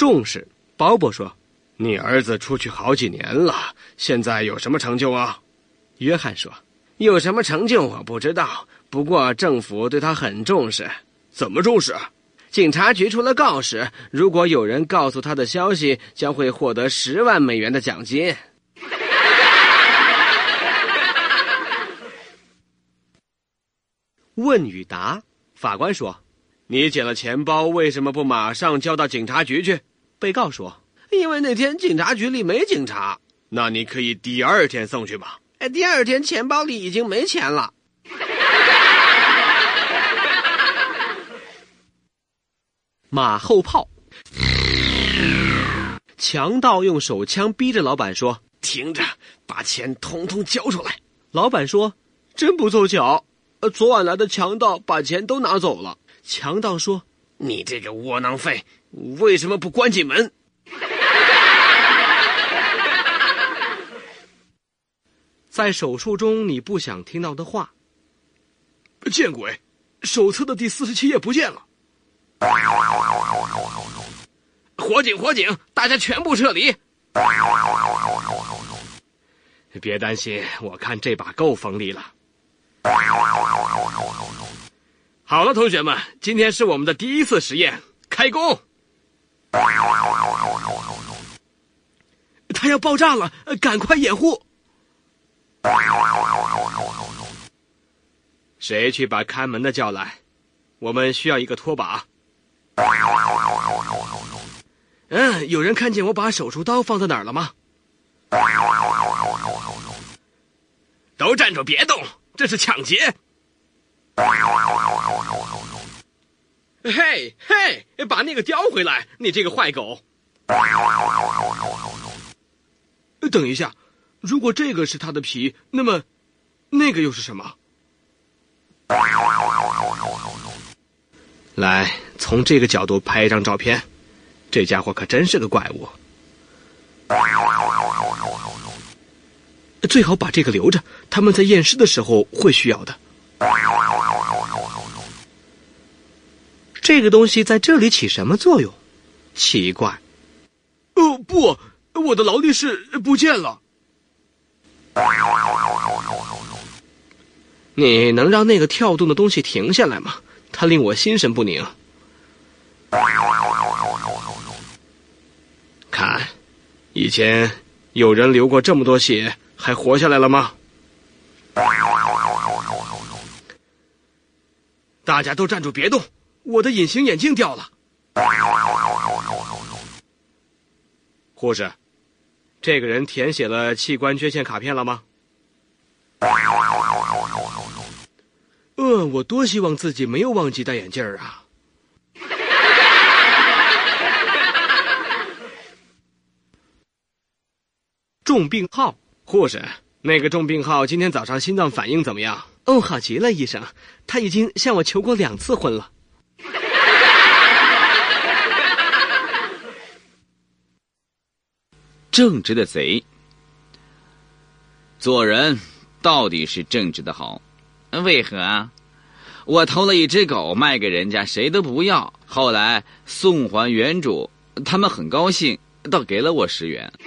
重视。鲍勃说：“你儿子出去好几年了，现在有什么成就啊？”约翰说：“有什么成就我不知道，不过政府对他很重视。怎么重视？警察局出了告示，如果有人告诉他的消息，将会获得十万美元的奖金。”问与答，法官说：“你捡了钱包，为什么不马上交到警察局去？”被告说：“因为那天警察局里没警察。”那你可以第二天送去吧。哎，第二天钱包里已经没钱了。马后炮，强盗用手枪逼着老板说：“听着，把钱统统交出来。”老板说：“真不凑巧。”呃，昨晚来的强盗把钱都拿走了。强盗说：“你这个窝囊废，为什么不关紧门？” 在手术中你不想听到的话。见鬼！手册的第四十七页不见了。火警！火警！大家全部撤离！别担心，我看这把够锋利了。好了，同学们，今天是我们的第一次实验，开工！它要爆炸了，赶快掩护！谁去把看门的叫来？我们需要一个拖把。嗯，有人看见我把手术刀放在哪儿了吗？都站住，别动！这是抢劫！嘿，嘿，把那个叼回来！你这个坏狗！等一下，如果这个是它的皮，那么那个又是什么？来，从这个角度拍一张照片。这家伙可真是个怪物。最好把这个留着，他们在验尸的时候会需要的。这个东西在这里起什么作用？奇怪。哦不，我的劳力士不见了。你能让那个跳动的东西停下来吗？它令我心神不宁。看，以前有人流过这么多血。还活下来了吗？大家都站住，别动！我的隐形眼镜掉了。护士，这个人填写了器官捐献卡片了吗？呃，我多希望自己没有忘记戴眼镜啊！重病号。护士，那个重病号今天早上心脏反应怎么样？哦，好极了，医生，他已经向我求过两次婚了。正直的贼，做人到底是正直的好，为何啊？我偷了一只狗卖给人家，谁都不要，后来送还原主，他们很高兴，倒给了我十元。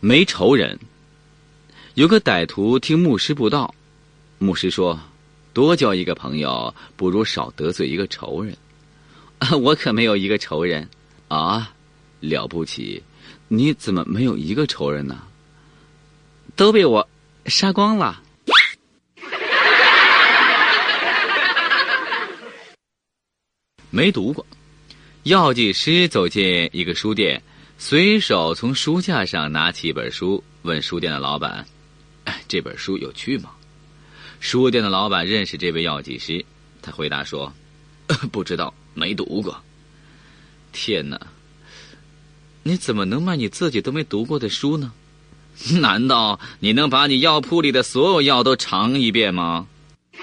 没仇人。有个歹徒听牧师布道，牧师说：“多交一个朋友，不如少得罪一个仇人。” 我可没有一个仇人啊！了不起，你怎么没有一个仇人呢？都被我杀光了。没读过。药剂师走进一个书店。随手从书架上拿起一本书，问书店的老板：“这本书有趣吗？”书店的老板认识这位药剂师，他回答说：“不知道，没读过。”天哪！你怎么能卖你自己都没读过的书呢？难道你能把你药铺里的所有药都尝一遍吗？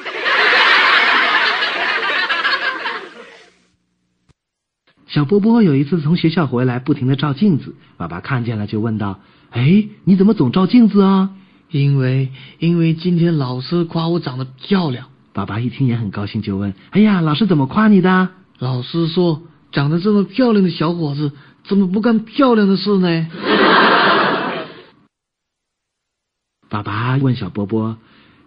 小波波有一次从学校回来，不停的照镜子。爸爸看见了，就问道：“哎，你怎么总照镜子啊？”“因为，因为今天老师夸我长得漂亮。”爸爸一听也很高兴，就问：“哎呀，老师怎么夸你的？”老师说：“长得这么漂亮的小伙子，怎么不干漂亮的事呢？” 爸爸问小波波：“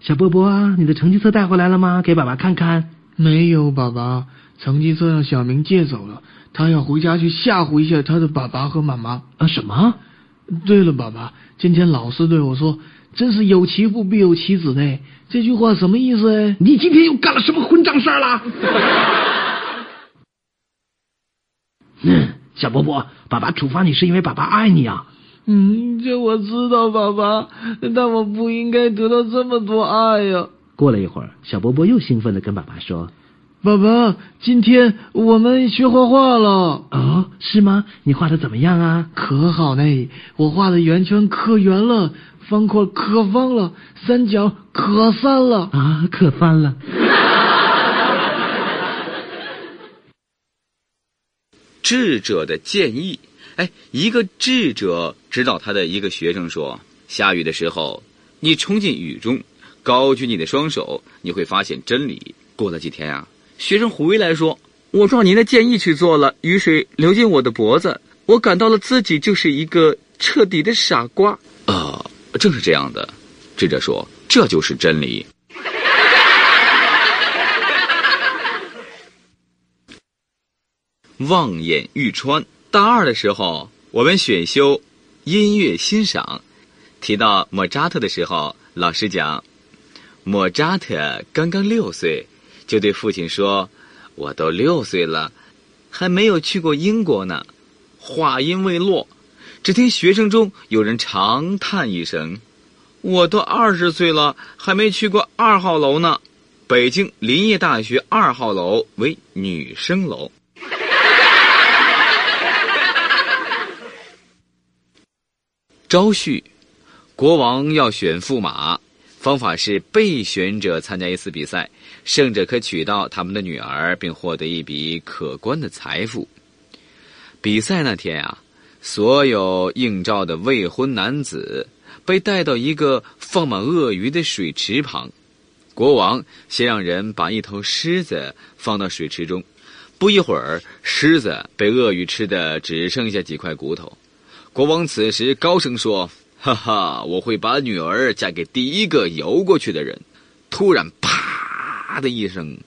小波波啊，你的成绩册带回来了吗？给爸爸看看。”没有，爸爸，成绩册让小明借走了，他要回家去吓唬一下他的爸爸和妈妈。啊，什么？对了，爸爸，今天老师对我说：“真是有其父必有其子呢。”这句话什么意思？哎，你今天又干了什么混账事儿了？嗯，小波波，爸爸处罚你是因为爸爸爱你啊。嗯，这我知道，爸爸，但我不应该得到这么多爱呀。过了一会儿，小波波又兴奋的跟爸爸说：“爸爸，今天我们学画画了。”哦，是吗？你画的怎么样啊？可好呢，我画的圆圈可圆了，方块可方了，三角可三了啊，可翻了。智者的建议，哎，一个智者指导他的一个学生说：“下雨的时候，你冲进雨中，高举你的双手，你会发现真理。”过了几天啊，学生回来说：“我照您的建议去做了，雨水流进我的脖子，我感到了自己就是一个彻底的傻瓜。”啊，正是这样的，智者说：“这就是真理。”望眼欲穿。大二的时候，我们选修音乐欣赏，提到莫扎特的时候，老师讲，莫扎特刚刚六岁，就对父亲说：“我都六岁了，还没有去过英国呢。”话音未落，只听学生中有人长叹一声：“我都二十岁了，还没去过二号楼呢。”北京林业大学二号楼为女生楼。招婿，国王要选驸马，方法是备选者参加一次比赛，胜者可娶到他们的女儿，并获得一笔可观的财富。比赛那天啊，所有应召的未婚男子被带到一个放满鳄鱼的水池旁，国王先让人把一头狮子放到水池中，不一会儿，狮子被鳄鱼吃的只剩下几块骨头。国王此时高声说：“哈哈，我会把女儿嫁给第一个游过去的人。”突然，啪的一声，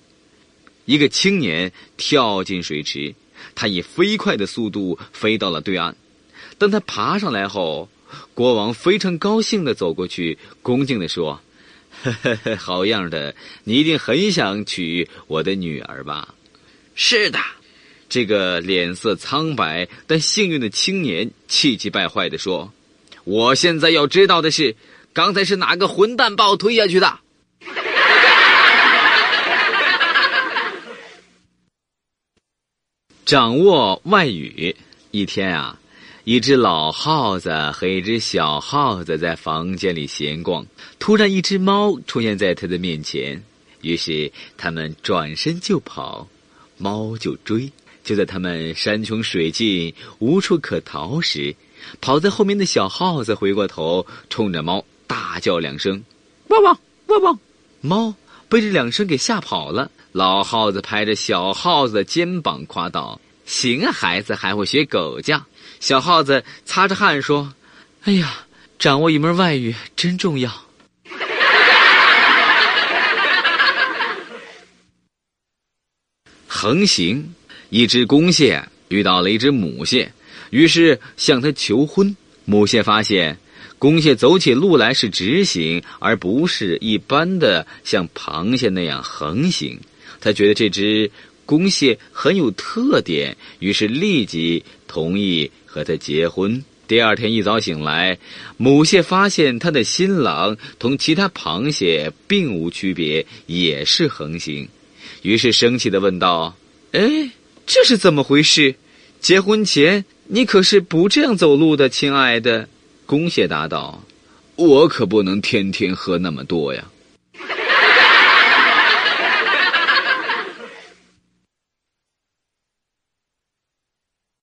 一个青年跳进水池，他以飞快的速度飞到了对岸。当他爬上来后，国王非常高兴的走过去，恭敬的说：“呵呵呵，好样的，你一定很想娶我的女儿吧？”“是的。”这个脸色苍白但幸运的青年气急败坏地说：“我现在要知道的是，刚才是哪个混蛋把我推下去的？” 掌握外语。一天啊，一只老耗子和一只小耗子在房间里闲逛，突然一只猫出现在他的面前，于是他们转身就跑，猫就追。就在他们山穷水尽、无处可逃时，跑在后面的小耗子回过头，冲着猫大叫两声：“汪汪汪汪！”猫被这两声给吓跑了。老耗子拍着小耗子的肩膀夸道：“行啊，孩子还会学狗叫。”小耗子擦着汗说：“哎呀，掌握一门外语真重要。”横行。一只公蟹遇到了一只母蟹，于是向它求婚。母蟹发现公蟹走起路来是直行，而不是一般的像螃蟹那样横行。他觉得这只公蟹很有特点，于是立即同意和它结婚。第二天一早醒来，母蟹发现它的新郎同其他螃蟹并无区别，也是横行，于是生气的问道：“哎？”这是怎么回事？结婚前你可是不这样走路的，亲爱的。公蟹答道：“我可不能天天喝那么多呀。”